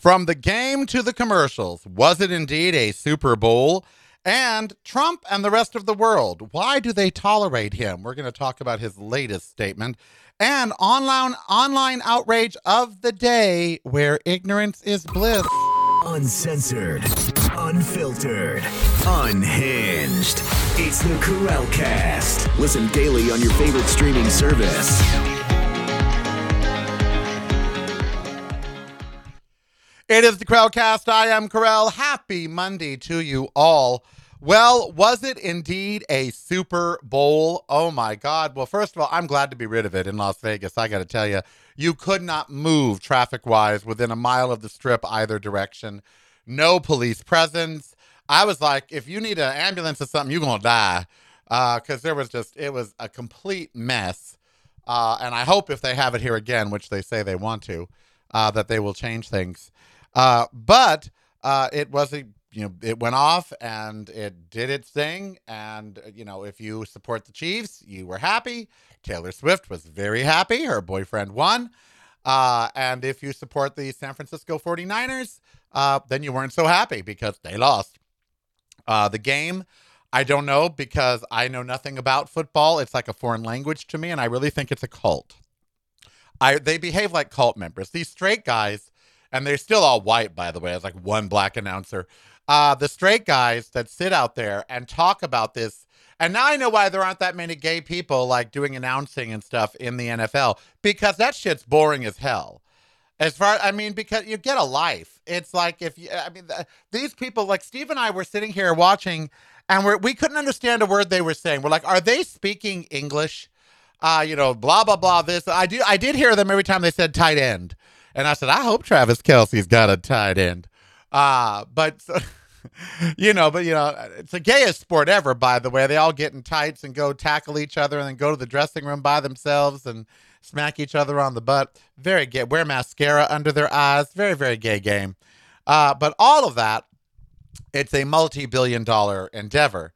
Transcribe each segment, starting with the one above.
From the game to the commercials, was it indeed a Super Bowl? And Trump and the rest of the world, why do they tolerate him? We're going to talk about his latest statement and online online outrage of the day where ignorance is bliss. Uncensored, unfiltered, unhinged. It's the Karel Cast. Listen daily on your favorite streaming service. It is the Karelcast. I am Karel. Happy Monday to you all. Well, was it indeed a Super Bowl? Oh my God. Well, first of all, I'm glad to be rid of it in Las Vegas. I got to tell you, you could not move traffic wise within a mile of the strip either direction. No police presence. I was like, if you need an ambulance or something, you're going to die. Because uh, there was just, it was a complete mess. Uh, and I hope if they have it here again, which they say they want to, uh, that they will change things. Uh, but uh, it was a you know it went off and it did its thing. And uh, you know if you support the chiefs you were happy. Taylor swift was very happy. Her boyfriend won. Uh, and if you support the san francisco 49ers uh, then you weren't so happy because they lost. Uh, the game i don't know because i know nothing about football. It's like a foreign language to me and i really think it's a cult. I, they behave like cult members. These straight guys and they're still all white, by the way. It's like one black announcer. Uh, the straight guys that sit out there and talk about this. And now I know why there aren't that many gay people like doing announcing and stuff in the NFL because that shit's boring as hell. As far, I mean, because you get a life. It's like if you, I mean, the, these people, like Steve and I were sitting here watching and we're, we couldn't understand a word they were saying. We're like, are they speaking English? Uh, you know, blah, blah, blah, this. I do, I did hear them every time they said tight end. And I said, I hope Travis Kelce's got a tight end. Uh, but, you know, but, you know, it's the gayest sport ever, by the way. They all get in tights and go tackle each other and then go to the dressing room by themselves and smack each other on the butt. Very gay. Wear mascara under their eyes. Very, very gay game. Uh, but all of that, it's a multi billion dollar endeavor.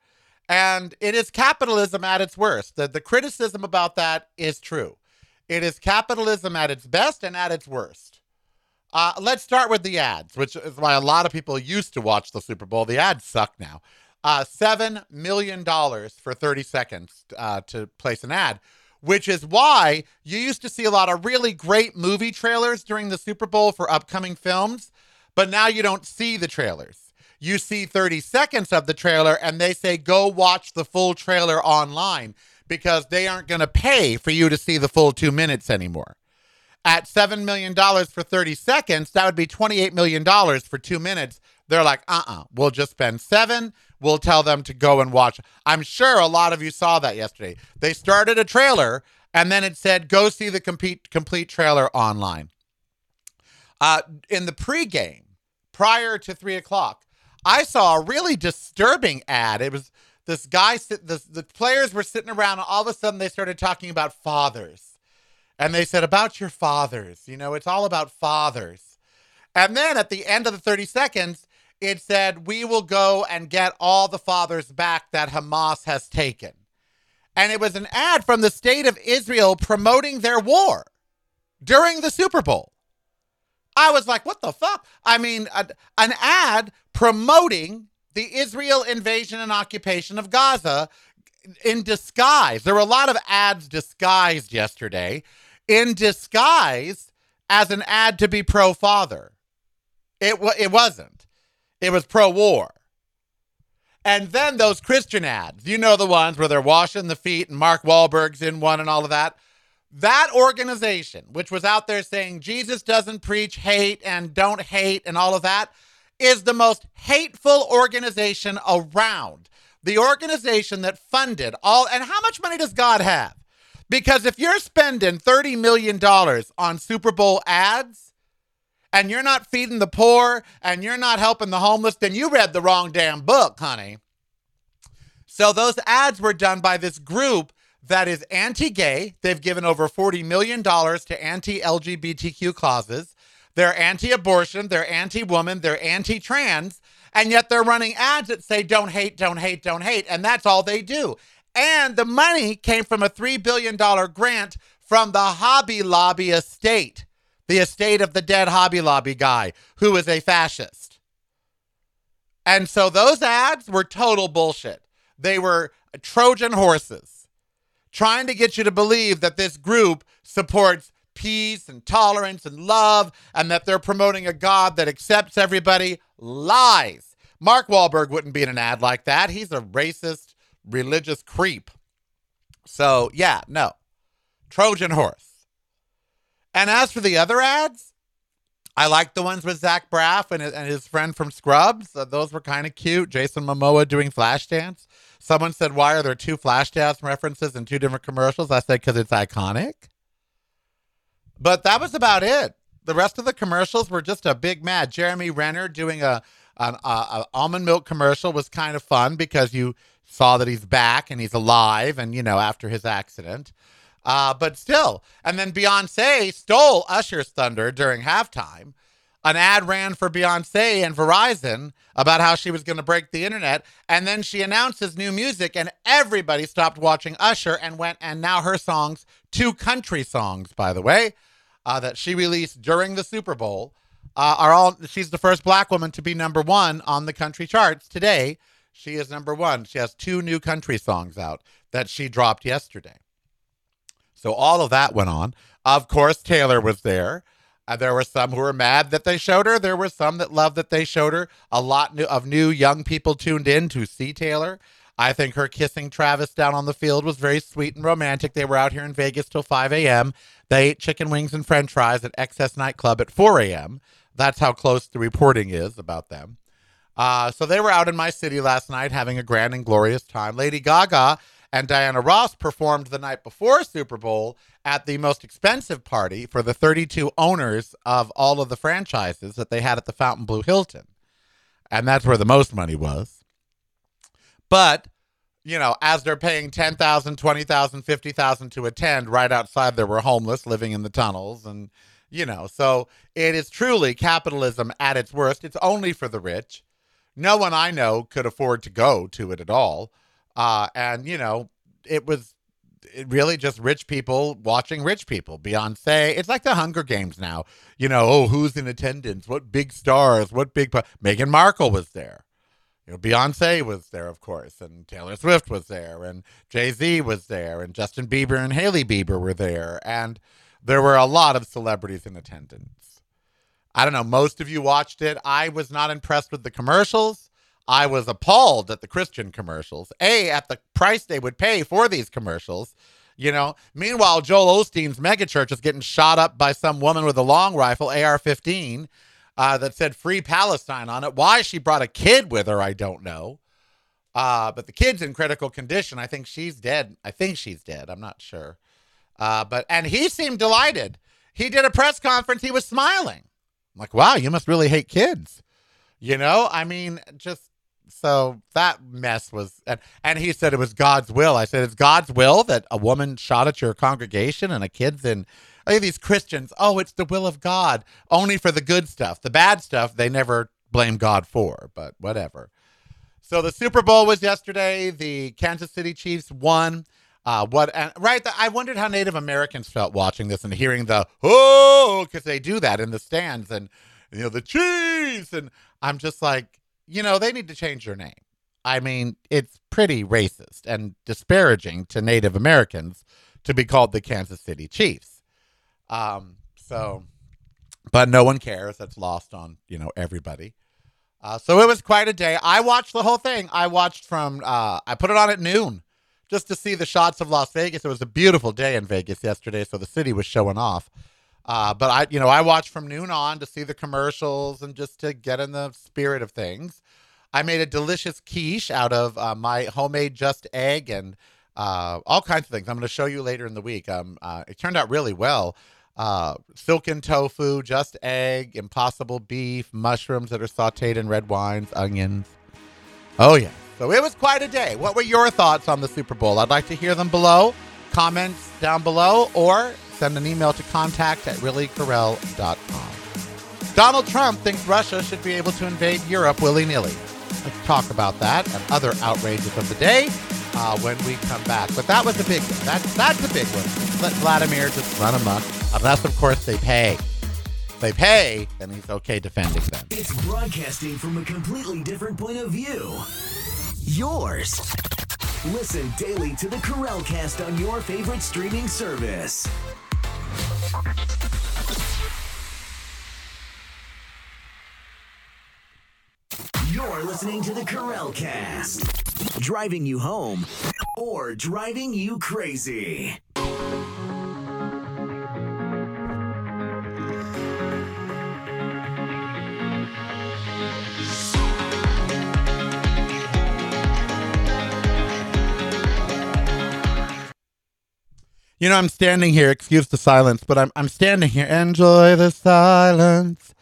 And it is capitalism at its worst. The, the criticism about that is true. It is capitalism at its best and at its worst. Uh, let's start with the ads, which is why a lot of people used to watch the Super Bowl. The ads suck now. Uh, $7 million for 30 seconds uh, to place an ad, which is why you used to see a lot of really great movie trailers during the Super Bowl for upcoming films, but now you don't see the trailers. You see 30 seconds of the trailer and they say, go watch the full trailer online because they aren't going to pay for you to see the full two minutes anymore. At $7 million for 30 seconds, that would be $28 million for two minutes. They're like, uh uh-uh, uh, we will just spend seven. We'll tell them to go and watch. I'm sure a lot of you saw that yesterday. They started a trailer and then it said, go see the complete, complete trailer online. Uh, in the pregame, prior to three o'clock, I saw a really disturbing ad. It was this guy, the, the players were sitting around, and all of a sudden they started talking about fathers. And they said, About your fathers. You know, it's all about fathers. And then at the end of the 30 seconds, it said, We will go and get all the fathers back that Hamas has taken. And it was an ad from the state of Israel promoting their war during the Super Bowl. I was like, what the fuck? I mean, a, an ad promoting the Israel invasion and occupation of Gaza in disguise. There were a lot of ads disguised yesterday, in disguise as an ad to be pro father. It, it wasn't, it was pro war. And then those Christian ads, you know the ones where they're washing the feet and Mark Wahlberg's in one and all of that. That organization, which was out there saying Jesus doesn't preach hate and don't hate and all of that, is the most hateful organization around. The organization that funded all, and how much money does God have? Because if you're spending $30 million on Super Bowl ads and you're not feeding the poor and you're not helping the homeless, then you read the wrong damn book, honey. So those ads were done by this group that is anti gay. They've given over $40 million to anti LGBTQ causes. They're anti abortion, they're anti woman, they're anti trans, and yet they're running ads that say, don't hate, don't hate, don't hate. And that's all they do. And the money came from a $3 billion grant from the Hobby Lobby estate. the estate of the dead Hobby Lobby guy who is a fascist. And so those ads were total bullshit. They were Trojan horses trying to get you to believe that this group supports peace and tolerance and love and that they're promoting a God that accepts everybody. Lies. Mark Wahlberg wouldn't be in an ad like that. He's a racist, religious creep. So, yeah, no. Trojan horse. And as for the other ads, I like the ones with Zach Braff and, and his friend from Scrubs. Uh, those were kind of cute. Jason Momoa doing Flashdance. Someone said, Why are there two Flashdance references in two different commercials? I said, Because it's iconic. But that was about it. The rest of the commercials were just a big mad. Jeremy Renner doing a an almond milk commercial was kind of fun because you saw that he's back and he's alive and you know after his accident. Uh, but still, and then Beyonce stole Usher's thunder during halftime. An ad ran for Beyonce and Verizon about how she was going to break the internet, and then she announces new music, and everybody stopped watching Usher and went. And now her songs, two country songs, by the way, uh, that she released during the Super Bowl, uh, are all. She's the first black woman to be number one on the country charts today. She is number one. She has two new country songs out that she dropped yesterday. So all of that went on. Of course, Taylor was there. Uh, there were some who were mad that they showed her. There were some that loved that they showed her. A lot new, of new young people tuned in to see Taylor. I think her kissing Travis down on the field was very sweet and romantic. They were out here in Vegas till 5 a.m. They ate chicken wings and french fries at XS Nightclub at 4 a.m. That's how close the reporting is about them. Uh, so they were out in my city last night having a grand and glorious time. Lady Gaga and Diana Ross performed the night before Super Bowl at the most expensive party for the 32 owners of all of the franchises that they had at the Fontainebleau Hilton. And that's where the most money was. But, you know, as they're paying 10,000, 20,000, 50,000 to attend, right outside there were homeless living in the tunnels and you know, so it is truly capitalism at its worst. It's only for the rich. No one I know could afford to go to it at all. Uh, and, you know, it was it really just rich people watching rich people. Beyonce, it's like the Hunger Games now. You know, oh, who's in attendance? What big stars? What big. Meghan Markle was there. You know, Beyonce was there, of course, and Taylor Swift was there, and Jay Z was there, and Justin Bieber and Hailey Bieber were there, and there were a lot of celebrities in attendance. I don't know. Most of you watched it. I was not impressed with the commercials. I was appalled at the Christian commercials. A, at the price they would pay for these commercials. You know, meanwhile, Joel Osteen's megachurch is getting shot up by some woman with a long rifle, AR 15, uh, that said Free Palestine on it. Why she brought a kid with her, I don't know. Uh, but the kid's in critical condition. I think she's dead. I think she's dead. I'm not sure. Uh, but and he seemed delighted. He did a press conference. He was smiling. I'm like, wow, you must really hate kids. You know, I mean, just so that mess was, and, and he said it was God's will. I said, it's God's will that a woman shot at your congregation and a kid's in. Look at these Christians. Oh, it's the will of God, only for the good stuff. The bad stuff, they never blame God for, but whatever. So the Super Bowl was yesterday. The Kansas City Chiefs won. Uh, what and right? The, I wondered how Native Americans felt watching this and hearing the oh, because they do that in the stands and you know the Chiefs, and I'm just like, you know, they need to change their name. I mean, it's pretty racist and disparaging to Native Americans to be called the Kansas City Chiefs. Um, so, but no one cares. That's lost on, you know, everybody. Uh, so it was quite a day. I watched the whole thing. I watched from, uh, I put it on at noon just to see the shots of Las Vegas. It was a beautiful day in Vegas yesterday, so the city was showing off. Uh, but I, you know, I watched from noon on to see the commercials and just to get in the spirit of things. I made a delicious quiche out of uh, my homemade just egg and uh, all kinds of things. I'm going to show you later in the week. Um, uh, it turned out really well. Uh, silken tofu, just egg, impossible beef, mushrooms that are sautéed in red wines, onions. Oh yeah. So it was quite a day. What were your thoughts on the Super Bowl? I'd like to hear them below. Comments down below or send an email to contact at reallykarel.com. Donald Trump thinks Russia should be able to invade Europe willy nilly. Let's talk about that and other outrages of the day uh, when we come back. But that was a big one. That's, that's a big one. Let Vladimir just run amok, unless, of course, they pay. they pay, then he's okay defending them. It's broadcasting from a completely different point of view. Yours. Listen daily to the Karelcast on your favorite streaming service. You're listening to the Karel Cast, driving you home or driving you crazy. You know, I'm standing here, excuse the silence, but I'm, I'm standing here. Enjoy the silence.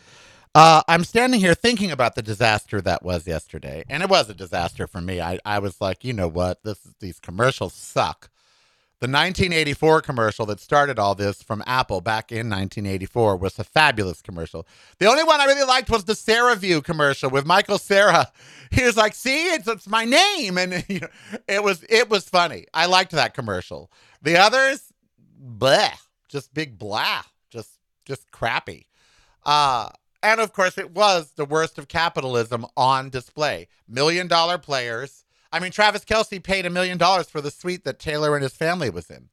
Uh, I'm standing here thinking about the disaster that was yesterday. And it was a disaster for me. I, I was like, you know what? This These commercials suck. The 1984 commercial that started all this from Apple back in 1984 was a fabulous commercial. The only one I really liked was the CeraVe commercial with Michael Cera. He was like, "See, it's, it's my name," and you know, it was it was funny. I liked that commercial. The others, bleh, just big blah, just just crappy. Uh, and of course, it was the worst of capitalism on display. Million dollar players. I mean, Travis Kelce paid a million dollars for the suite that Taylor and his family was in.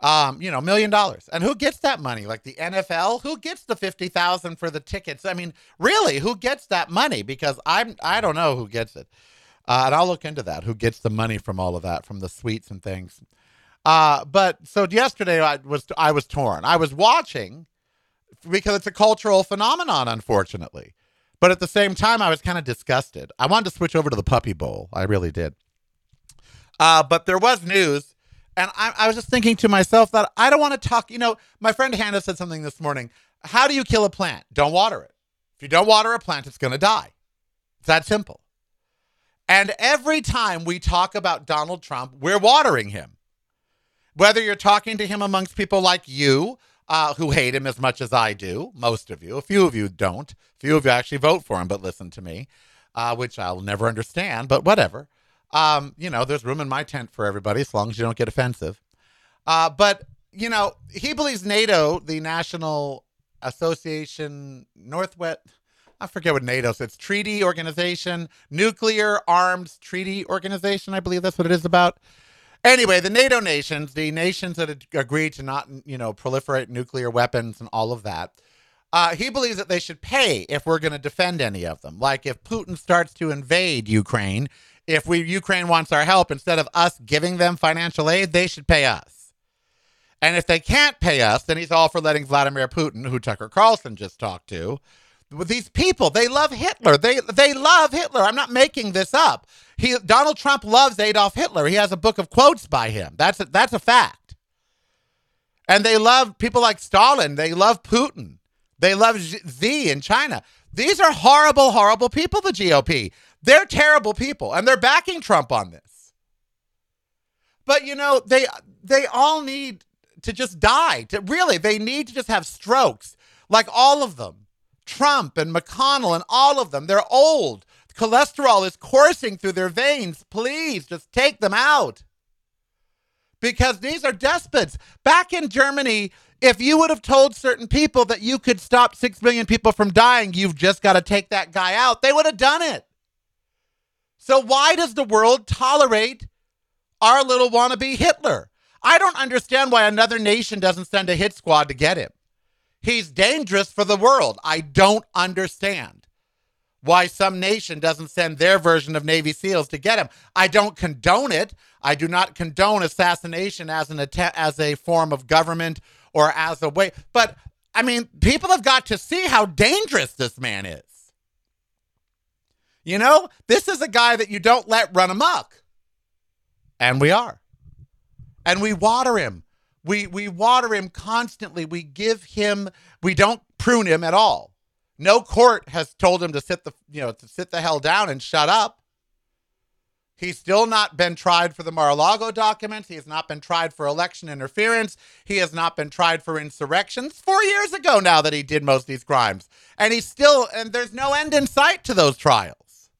Um, you know, million dollars. And who gets that money? Like the NFL? Who gets the fifty thousand for the tickets? I mean, really, who gets that money? Because I'm I don't know who gets it. Uh, and I'll look into that. Who gets the money from all of that, from the suites and things? Uh, but so yesterday I was I was torn. I was watching because it's a cultural phenomenon, unfortunately. But at the same time, I was kind of disgusted. I wanted to switch over to the Puppy Bowl. I really did. Uh, but there was news, and I, I was just thinking to myself that I don't want to talk. You know, my friend Hannah said something this morning. How do you kill a plant? Don't water it. If you don't water a plant, it's going to die. It's that simple. And every time we talk about Donald Trump, we're watering him. Whether you're talking to him amongst people like you, uh, who hate him as much as I do, most of you, a few of you don't, a few of you actually vote for him, but listen to me, uh, which I'll never understand, but whatever. Um, you know, there's room in my tent for everybody as long as you don't get offensive. Uh, but, you know, he believes NATO, the National Association Northwest, I forget what NATO is. It's Treaty Organization, Nuclear Arms Treaty Organization, I believe that's what it is about. Anyway, the NATO nations, the nations that agreed to not, you know, proliferate nuclear weapons and all of that, uh, he believes that they should pay if we're going to defend any of them. Like if Putin starts to invade Ukraine, if we Ukraine wants our help, instead of us giving them financial aid, they should pay us. And if they can't pay us, then he's all for letting Vladimir Putin, who Tucker Carlson just talked to, these people, they love Hitler. They they love Hitler. I'm not making this up. He Donald Trump loves Adolf Hitler. He has a book of quotes by him. That's a, that's a fact. And they love people like Stalin. They love Putin. They love Xi in China. These are horrible, horrible people. The GOP. They're terrible people, and they're backing Trump on this. But you know, they they all need to just die. To really, they need to just have strokes, like all of them. Trump and McConnell and all of them. They're old. Cholesterol is coursing through their veins. Please just take them out. Because these are despots. Back in Germany, if you would have told certain people that you could stop 6 million people from dying, you've just got to take that guy out, they would have done it. So, why does the world tolerate our little wannabe Hitler? I don't understand why another nation doesn't send a hit squad to get him. He's dangerous for the world. I don't understand why some nation doesn't send their version of Navy SEALs to get him. I don't condone it. I do not condone assassination as an as a form of government or as a way. But I mean, people have got to see how dangerous this man is. You know, this is a guy that you don't let run amok. And we are. And we water him. We we water him constantly. We give him we don't prune him at all. No court has told him to sit the you know to sit the hell down and shut up. He's still not been tried for the Mar-a-Lago documents. He has not been tried for election interference. He has not been tried for insurrections. Four years ago now that he did most of these crimes. And he's still, and there's no end in sight to those trials.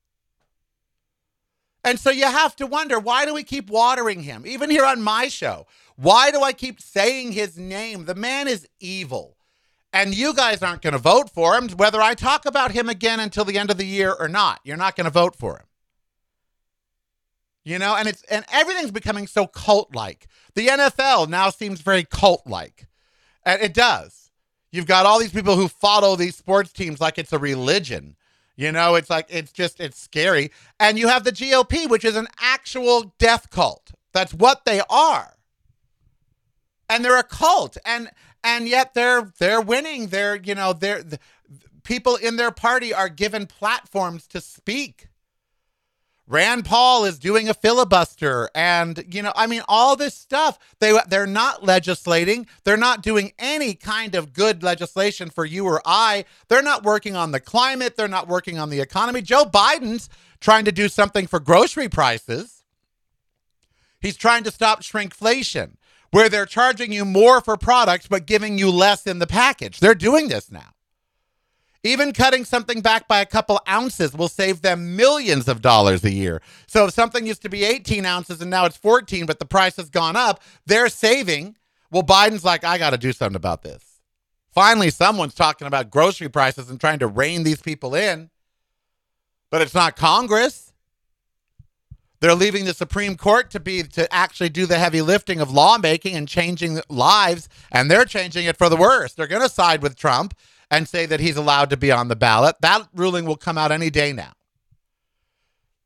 And so you have to wonder why do we keep watering him? Even here on my show, why do I keep saying his name? The man is evil. And you guys aren't going to vote for him, whether I talk about him again until the end of the year or not. You're not going to vote for him. You know, and it's and everything's becoming so cult-like. The NFL now seems very cult-like. And it does. You've got all these people who follow these sports teams like it's a religion. You know, it's like it's just it's scary. And you have the GOP, which is an actual death cult. That's what they are. And they're a cult. And and yet they're they're winning. They're, you know, they're the, people in their party are given platforms to speak. Rand Paul is doing a filibuster and you know I mean all this stuff. They they're not legislating. They're not doing any kind of good legislation for you or I. They're not working on the climate. They're not working on the economy. Joe Biden's trying to do something for grocery prices. He's trying to stop shrinkflation where they're charging you more for products but giving you less in the package they're doing this now even cutting something back by a couple ounces will save them millions of dollars a year. So if something used to be 18 ounces and now it's 14, but the price has gone up, they're saving. Well, Biden's like, I got to do something about this. Finally, someone's talking about grocery prices and trying to rein these people in, but it's not Congress. They're leaving the Supreme Court to be to actually do the heavy lifting of lawmaking and changing lives, and they're changing it for the worse. They're going to side with Trump and say that he's allowed to be on the ballot. That ruling will come out any day now.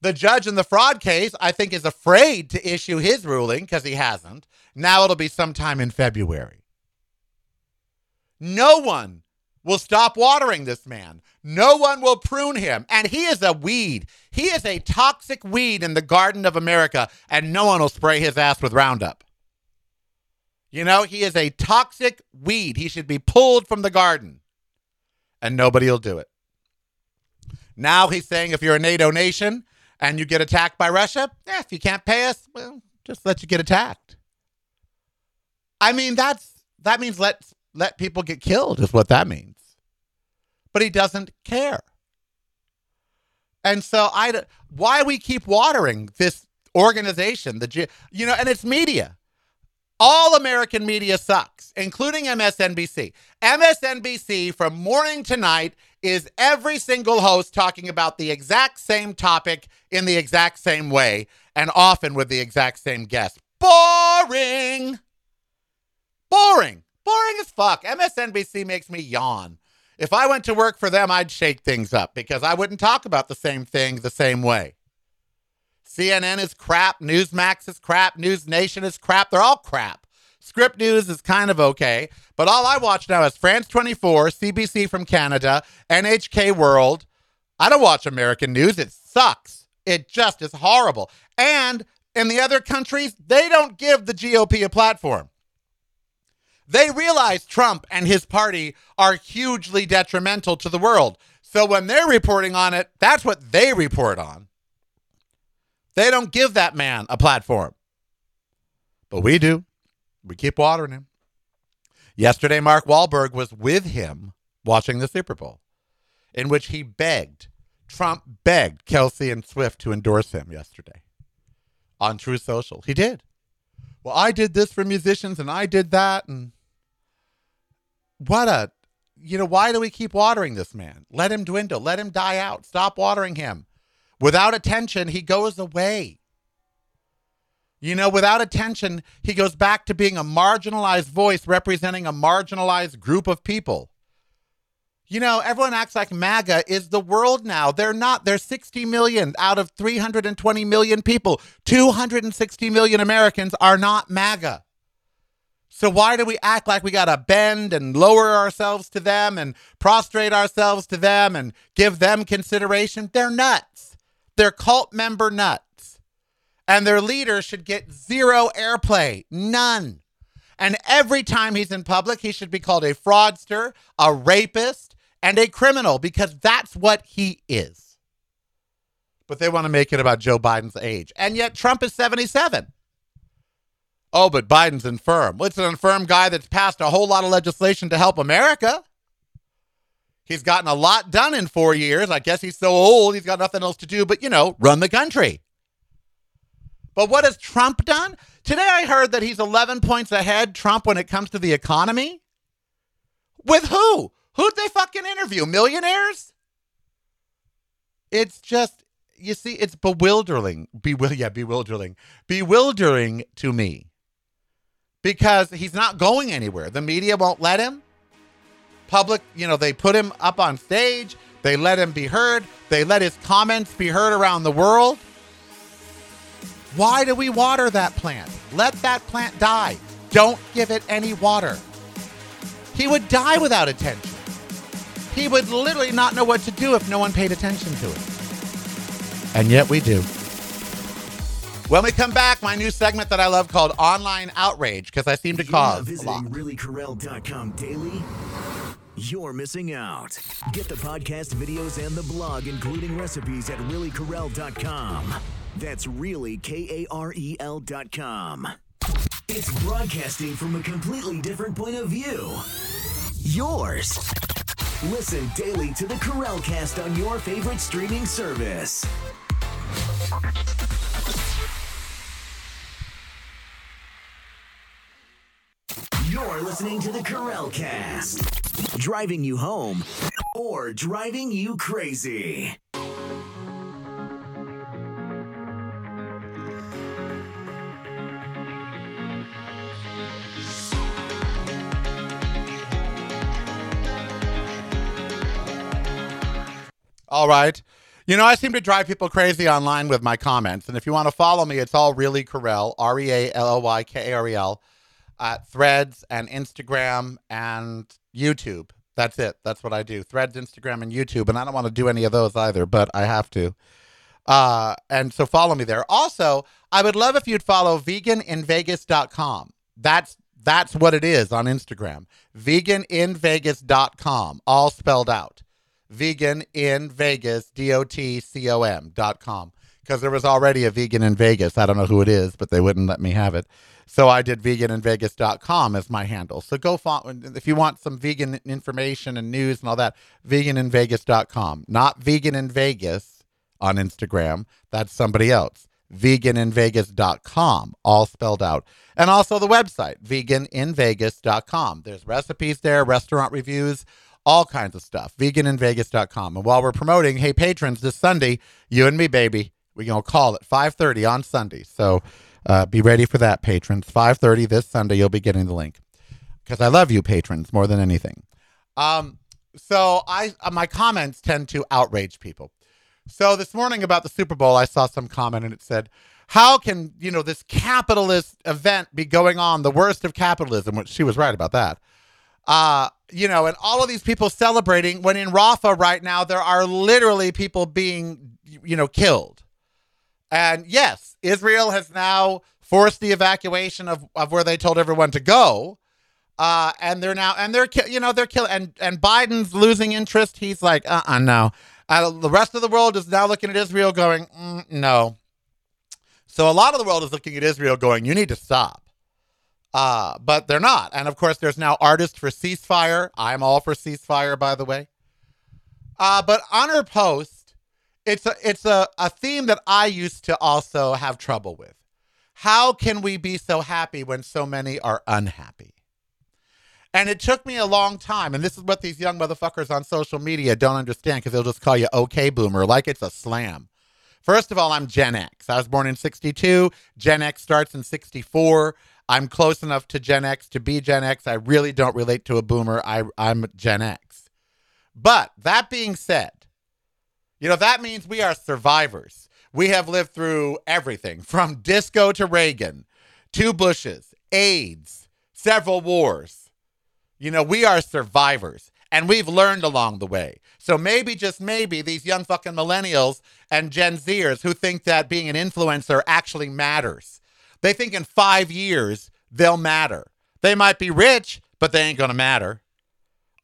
The judge in the fraud case, I think, is afraid to issue his ruling because he hasn't. Now it'll be sometime in February. No one will stop watering this man. No one will prune him. And he is a weed. He is a toxic weed in the garden of America, and no one will spray his ass with Roundup. You know, he is a toxic weed. He should be pulled from the garden and nobody will do it. Now he's saying if you're a NATO nation and you get attacked by Russia, eh, if you can't pay us, well, just let you get attacked. I mean, that's that means let let people get killed is what that means. But he doesn't care. And so I why we keep watering this organization, the you know, and it's media. All American media sucks, including MSNBC. MSNBC from morning to night is every single host talking about the exact same topic in the exact same way and often with the exact same guest. Boring. Boring. Boring as fuck. MSNBC makes me yawn. If I went to work for them, I'd shake things up because I wouldn't talk about the same thing the same way. CNN is crap. Newsmax is crap. News Nation is crap. They're all crap. Scripps News is kind of okay, but all I watch now is France 24, CBC from Canada, NHK World. I don't watch American news. It sucks. It just is horrible. And in the other countries, they don't give the GOP a platform. They realize Trump and his party are hugely detrimental to the world. So when they're reporting on it, that's what they report on. They don't give that man a platform. But we do. We keep watering him. Yesterday, Mark Wahlberg was with him watching the Super Bowl, in which he begged, Trump begged Kelce and Swift to endorse him yesterday on True Social. He did. Well, I did this for musicians and I did that. And what a, you know, why do we keep watering this man? Let him dwindle. Let him die out. Stop watering him. Without attention, he goes away. You know, without attention, he goes back to being a marginalized voice representing a marginalized group of people. You know, everyone acts like MAGA is the world now. They're not. They're 60 million out of 320 million people. 260 million Americans are not MAGA. So why do we act like we got to bend and lower ourselves to them and prostrate ourselves to them and give them consideration? They're nuts. They're cult member nuts. And their leader should get zero airplay, none. And every time he's in public, he should be called a fraudster, a rapist, and a criminal because that's what he is. But they want to make it about Joe Biden's age. And yet Trump is 77. Oh, but Biden's infirm. Well, it's an infirm guy that's passed a whole lot of legislation to help America. He's gotten a lot done in four years. I guess he's so old, he's got nothing else to do but, you know, run the country. But what has Trump done? Today I heard that he's 11 points ahead, Trump, when it comes to the economy. With who? Who'd they fucking interview? Millionaires? It's just, you see, it's bewildering. Bewil- yeah, bewildering. Bewildering to me because he's not going anywhere. The media won't let him. Public, you know, they put him up on stage, they let him be heard, they let his comments be heard around the world. Why do we water that plant? Let that plant die. Don't give it any water. He would die without attention. He would literally not know what to do if no one paid attention to it. And yet we do. When we come back, my new segment that I love called Online Outrage, because I seem to you're cause a visiting lot. reallykarel.com daily, you're missing out. Get the podcast, videos, and the blog, including recipes at reallykarel.com. That's really K A R E L.com. It's broadcasting from a completely different point of view. Yours. Listen daily to the Karel Cast on your favorite streaming service. You're listening to the Karel Cast, driving you home or driving you crazy. All right. You know, I seem to drive people crazy online with my comments. And if you want to follow me, it's all really Karel, R E A L L Y K A R E L, at Threads and Instagram and YouTube. That's it. That's what I do. Threads, Instagram, and YouTube. And I don't want to do any of those either, but I have to. Uh, and so follow me there. Also, I would love if you'd follow veganinvegas.com. That's that's what it is on Instagram. Veganinvegas.com, all spelled out. Vegan in Vegas, D O T C O M dot com. Because there was already a vegan in Vegas. I don't know who it is, but they wouldn't let me have it. So I did veganinvegas.com as my handle. So go follow if you want some vegan information and news and all that, veganinvegas.com. Not vegan in Vegas on Instagram. That's somebody else. Veganinvegas.com, all spelled out. And also the website, veganinvegas.com. There's recipes there, restaurant reviews, all kinds of stuff. Veganinvegas.com. And while we're promoting, hey patrons, this Sunday, you and me, baby, we're gonna call at 5:30 on Sunday. So uh, be ready for that, patrons. 5:30 this Sunday, you'll be getting the link because I love you, patrons, more than anything. Um, so I uh, my comments tend to outrage people. So this morning about the Super Bowl, I saw some comment and it said, "How can you know this capitalist event be going on? The worst of capitalism." Which she was right about that. Uh, you know, and all of these people celebrating when in Rafah right now there are literally people being, you know, killed. And yes, Israel has now forced the evacuation of, of where they told everyone to go. Uh, and they're now, and they're, you know, they're killing, and, and Biden's losing interest. He's like, uh uh no. Uh, the rest of the world is now looking at Israel going, mm, no. So a lot of the world is looking at Israel going, you need to stop. Uh, but they're not. And of course, there's now artists for ceasefire. I'm all for ceasefire, by the way. Uh, but on her post, it's a it's a, a theme that I used to also have trouble with. How can we be so happy when so many are unhappy? And it took me a long time, and this is what these young motherfuckers on social media don't understand because they'll just call you okay boomer like it's a slam. First of all, I'm Gen X. I was born in 62. Gen X starts in 64. I'm close enough to Gen X to be Gen X. I really don't relate to a boomer. I, I'm Gen X. But that being said, you know, that means we are survivors. We have lived through everything from disco to Reagan, two Bushes, AIDS, several wars. You know, we are survivors and we've learned along the way. So maybe, just maybe, these young fucking millennials and Gen Zers who think that being an influencer actually matters, they think in five years they'll matter. They might be rich, but they ain't gonna matter.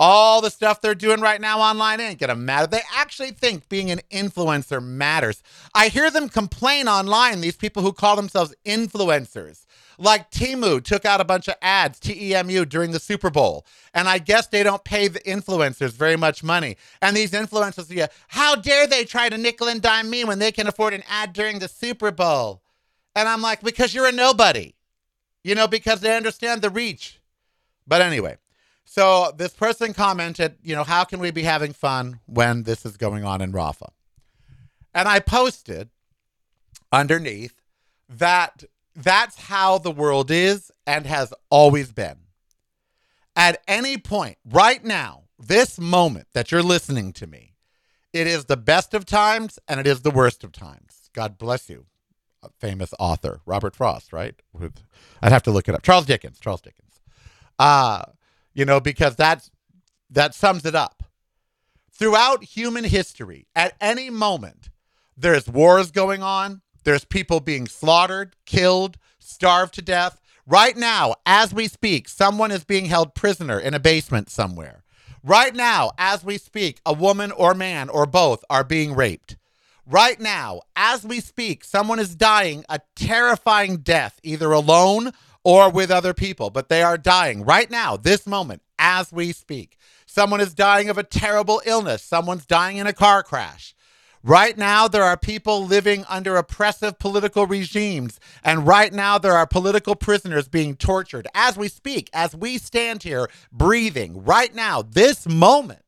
All the stuff they're doing right now online ain't gonna matter. They actually think being an influencer matters. I hear them complain online, these people who call themselves influencers. Like Temu took out a bunch of ads, T E M U, during the Super Bowl. And I guess they don't pay the influencers very much money. And these influencers, yeah, how dare they try to nickel and dime me when they can afford an ad during the Super Bowl? And I'm like, because you're a nobody, you know, because they understand the reach. But anyway, So this person commented, you know, how can we be having fun when this is going on in Rafah? And I posted underneath that that's how the world is and has always been. At any point, right now, this moment that you're listening to me, it is the best of times and it is the worst of times. God bless you. Famous author, Robert Frost, right? I'd have to look it up. Charles Dickens, Charles Dickens. Uh, you know, because that's that sums it up. Throughout human history, at any moment, there's wars going on, there's people being slaughtered, killed, starved to death. Right now, as we speak, someone is being held prisoner in a basement somewhere. Right now, as we speak, a woman or man or both are being raped. Right now, as we speak, someone is dying a terrifying death, either alone or with other people, but they are dying right now, this moment, as we speak. Someone is dying of a terrible illness. Someone's dying in a car crash. Right now, there are people living under oppressive political regimes. And right now, there are political prisoners being tortured as we speak, as we stand here breathing. Right now, this moment,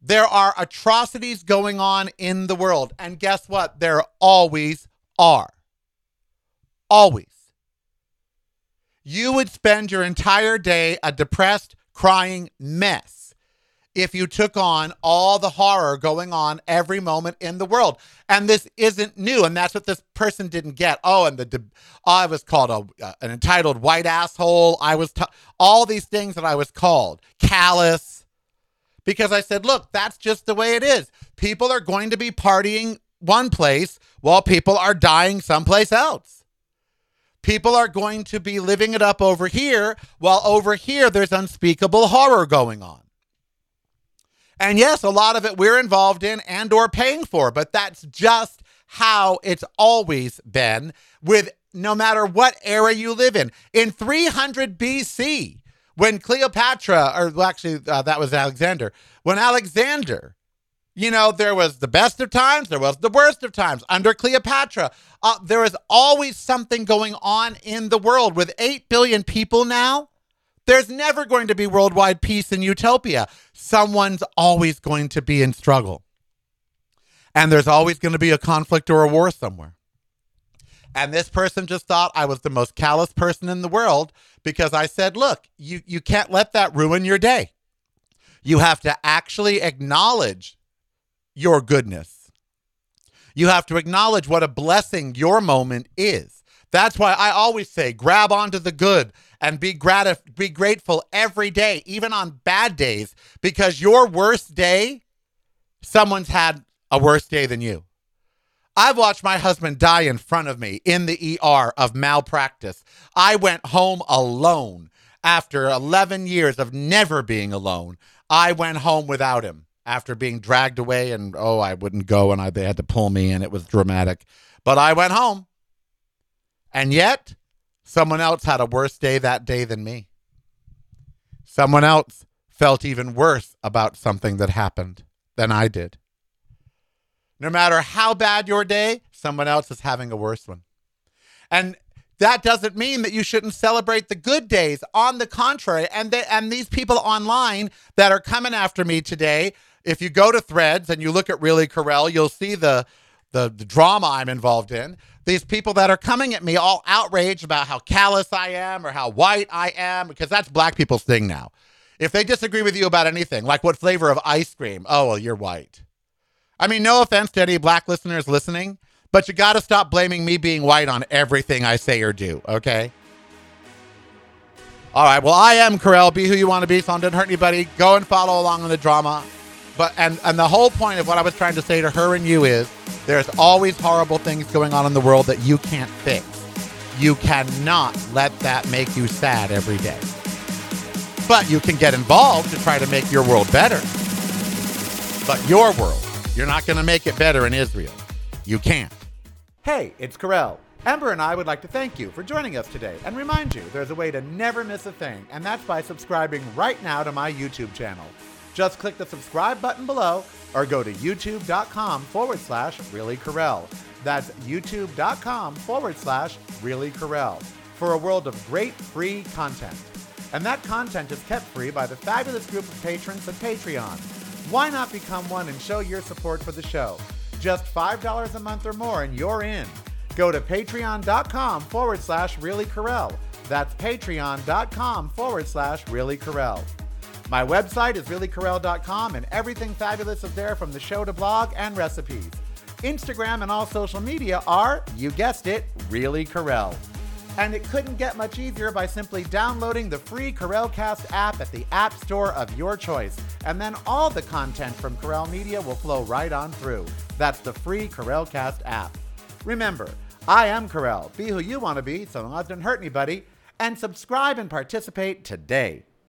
there are atrocities going on in the world. And guess what? There always are. Always. You would spend your entire day a depressed, crying mess if you took on all the horror going on every moment in the world. And this isn't new. And that's what this person didn't get. Oh, and the, oh, I was called a, uh, an entitled white asshole. I was, t- all these things that I was called, callous, because I said, look, that's just the way it is. People are going to be partying one place while people are dying someplace else. People are going to be living it up over here while over here there's unspeakable horror going on. And yes, a lot of it we're involved in and or paying for, but that's just how it's always been with no matter what era you live in. In 300 BC, when Cleopatra, or well, actually, uh, that was Alexander, when Alexander, you know, there was the best of times, there was the worst of times. Under Cleopatra, uh, there is always something going on in the world. With 8 billion people now, there's never going to be worldwide peace and utopia. Someone's always going to be in struggle. And there's always going to be a conflict or a war somewhere. And this person just thought I was the most callous person in the world because I said, look, you, you can't let that ruin your day. You have to actually acknowledge your goodness. You have to acknowledge what a blessing your moment is. That's why I always say grab onto the good and be gratif- be grateful every day, even on bad days, because your worst day, someone's had a worse day than you. I've watched my husband die in front of me in the ER of malpractice. I went home alone after 11 years of never being alone. I went home without him after being dragged away and oh, I wouldn't go and I, they had to pull me and it was dramatic. But I went home. And yet, Someone else had a worse day that day than me. Someone else felt even worse about something that happened than I did. No matter how bad your day, someone else is having a worse one. And that doesn't mean that you shouldn't celebrate the good days. On the contrary, and they, and these people online that are coming after me today, if you go to Threads and you look at Really Karel, you'll see the the, the drama I'm involved in. These people that are coming at me all outraged about how callous I am or how white I am, because that's black people's thing now. If they disagree with you about anything, like what flavor of ice cream, oh, well, you're white. I mean, no offense to any black listeners listening, but you got to stop blaming me being white on everything I say or do, okay? All right, well, I am Karel. Be who you want to be, so I don't hurt anybody. Go and follow along in the drama. But and and the whole point of what I was trying to say to her and you is there's always horrible things going on in the world that you can't fix. You cannot let that make you sad every day. But you can get involved to try to make your world better. But your world, you're not going to make it better in Israel. You can't. Hey, it's Karel. Ember and I would like to thank you for joining us today and remind you there's a way to never miss a thing, and that's by subscribing right now to my YouTube channel. Just click the subscribe button below or go to youtube.com forward slash really Karel. That's youtube.com forward slash really Karel for a world of great free content. And that content is kept free by the fabulous group of patrons at Patreon. Why not become one and show your support for the show? Just $5 a month or more and you're in. Go to patreon.com forward slash really Karel. That's patreon.com forward slash really Karel. My website is reallykarel.com and everything fabulous is there from the show to blog and recipes. Instagram and all social media are, you guessed it, Really Karel. And it couldn't get much easier by simply downloading the free Karelcast app at the App Store of your choice. And then all the content from Karel Media will flow right on through. That's the free Karelcast app. Remember, I am Karel. Be who you want to be so long as it doesn't hurt anybody. And subscribe and participate today.